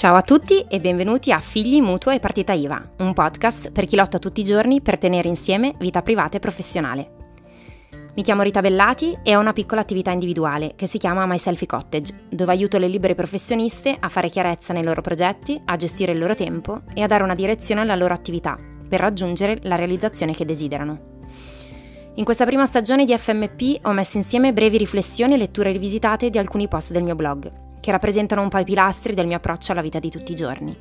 Ciao a tutti e benvenuti a Figli, Mutuo e Partita IVA, un podcast per chi lotta tutti i giorni per tenere insieme vita privata e professionale. Mi chiamo Rita Bellati e ho una piccola attività individuale che si chiama My Selfie Cottage, dove aiuto le libere professioniste a fare chiarezza nei loro progetti, a gestire il loro tempo e a dare una direzione alla loro attività per raggiungere la realizzazione che desiderano. In questa prima stagione di FMP ho messo insieme brevi riflessioni e letture rivisitate di alcuni post del mio blog, che rappresentano un po' i pilastri del mio approccio alla vita di tutti i giorni.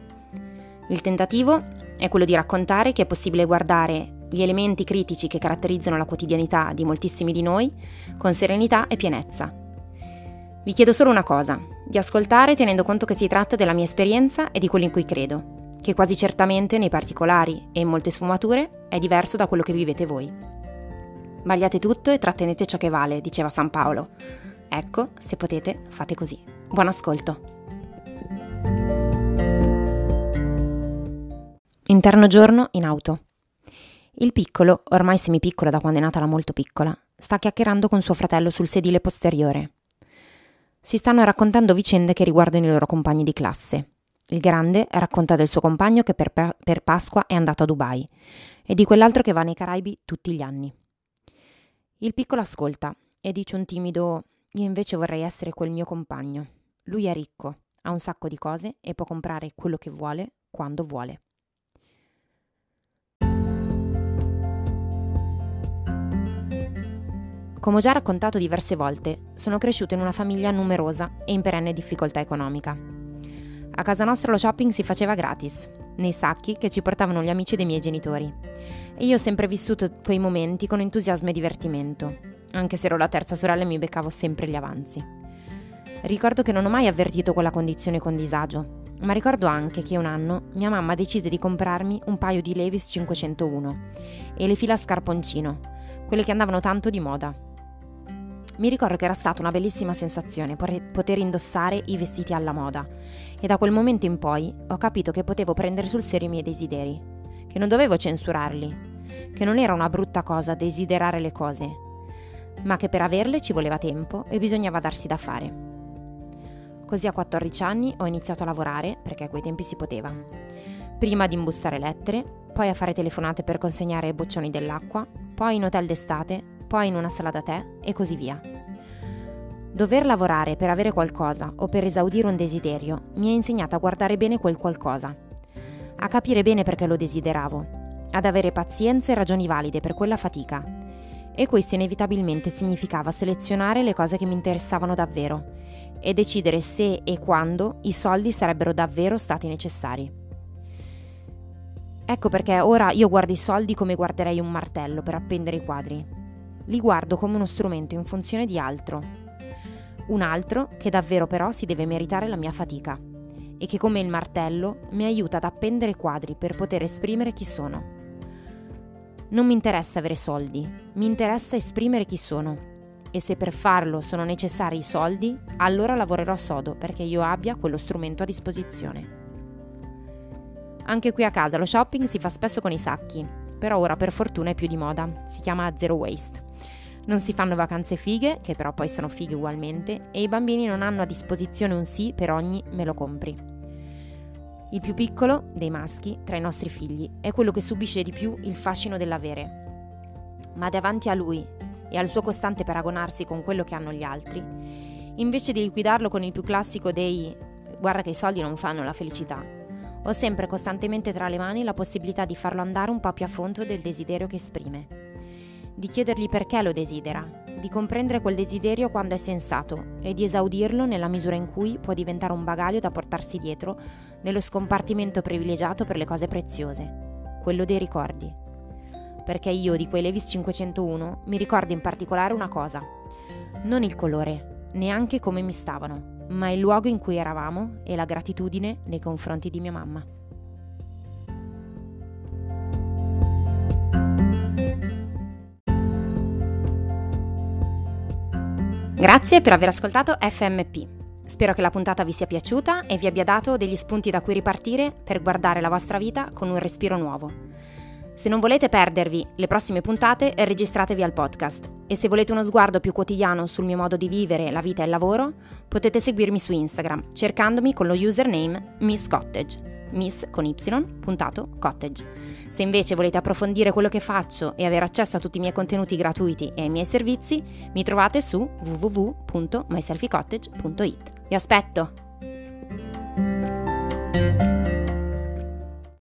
Il tentativo è quello di raccontare che è possibile guardare gli elementi critici che caratterizzano la quotidianità di moltissimi di noi con serenità e pienezza. Vi chiedo solo una cosa, di ascoltare tenendo conto che si tratta della mia esperienza e di quello in cui credo, che quasi certamente nei particolari e in molte sfumature è diverso da quello che vivete voi. Vagliate tutto e trattenete ciò che vale, diceva San Paolo. Ecco, se potete, fate così. Buon ascolto. Interno giorno in auto. Il piccolo, ormai semipiccolo da quando è nata la molto piccola, sta chiacchierando con suo fratello sul sedile posteriore. Si stanno raccontando vicende che riguardano i loro compagni di classe. Il grande racconta del suo compagno che per, per Pasqua è andato a Dubai e di quell'altro che va nei Caraibi tutti gli anni. Il piccolo ascolta e dice un timido Io invece vorrei essere quel mio compagno. Lui è ricco, ha un sacco di cose e può comprare quello che vuole quando vuole. Come ho già raccontato diverse volte, sono cresciuto in una famiglia numerosa e in perenne difficoltà economica. A casa nostra lo shopping si faceva gratis, nei sacchi che ci portavano gli amici dei miei genitori. E io ho sempre vissuto quei momenti con entusiasmo e divertimento, anche se ero la terza sorella e mi beccavo sempre gli avanzi. Ricordo che non ho mai avvertito quella condizione con disagio, ma ricordo anche che un anno mia mamma decise di comprarmi un paio di Levis 501 e le fila scarponcino, quelle che andavano tanto di moda. Mi ricordo che era stata una bellissima sensazione poter indossare i vestiti alla moda e da quel momento in poi ho capito che potevo prendere sul serio i miei desideri, che non dovevo censurarli, che non era una brutta cosa desiderare le cose, ma che per averle ci voleva tempo e bisognava darsi da fare. Così a 14 anni ho iniziato a lavorare, perché a quei tempi si poteva. Prima ad imbustare lettere, poi a fare telefonate per consegnare boccioni dell'acqua, poi in hotel d'estate, poi in una sala da tè e così via. Dover lavorare per avere qualcosa o per esaudire un desiderio mi ha insegnato a guardare bene quel qualcosa, a capire bene perché lo desideravo, ad avere pazienza e ragioni valide per quella fatica. E questo inevitabilmente significava selezionare le cose che mi interessavano davvero e decidere se e quando i soldi sarebbero davvero stati necessari. Ecco perché ora io guardo i soldi come guarderei un martello per appendere i quadri. Li guardo come uno strumento in funzione di altro. Un altro che davvero però si deve meritare la mia fatica e che come il martello mi aiuta ad appendere quadri per poter esprimere chi sono. Non mi interessa avere soldi, mi interessa esprimere chi sono e se per farlo sono necessari i soldi, allora lavorerò sodo perché io abbia quello strumento a disposizione. Anche qui a casa lo shopping si fa spesso con i sacchi, però ora per fortuna è più di moda, si chiama zero waste. Non si fanno vacanze fighe, che però poi sono fighe ugualmente, e i bambini non hanno a disposizione un sì per ogni me lo compri. Il più piccolo, dei maschi, tra i nostri figli, è quello che subisce di più il fascino dell'avere. Ma davanti a lui e al suo costante paragonarsi con quello che hanno gli altri, invece di liquidarlo con il più classico dei guarda che i soldi non fanno la felicità, ho sempre costantemente tra le mani la possibilità di farlo andare un po' più a fondo del desiderio che esprime, di chiedergli perché lo desidera, di comprendere quel desiderio quando è sensato e di esaudirlo nella misura in cui può diventare un bagaglio da portarsi dietro nello scompartimento privilegiato per le cose preziose, quello dei ricordi perché io di quei Levis 501 mi ricordo in particolare una cosa. Non il colore, neanche come mi stavano, ma il luogo in cui eravamo e la gratitudine nei confronti di mia mamma. Grazie per aver ascoltato FMP. Spero che la puntata vi sia piaciuta e vi abbia dato degli spunti da cui ripartire per guardare la vostra vita con un respiro nuovo. Se non volete perdervi le prossime puntate, registratevi al podcast. E se volete uno sguardo più quotidiano sul mio modo di vivere la vita e il lavoro, potete seguirmi su Instagram cercandomi con lo username Miss Cottage. Miss con y, puntato, cottage. Se invece volete approfondire quello che faccio e avere accesso a tutti i miei contenuti gratuiti e ai miei servizi, mi trovate su www.myselfiecottage.it. Vi aspetto!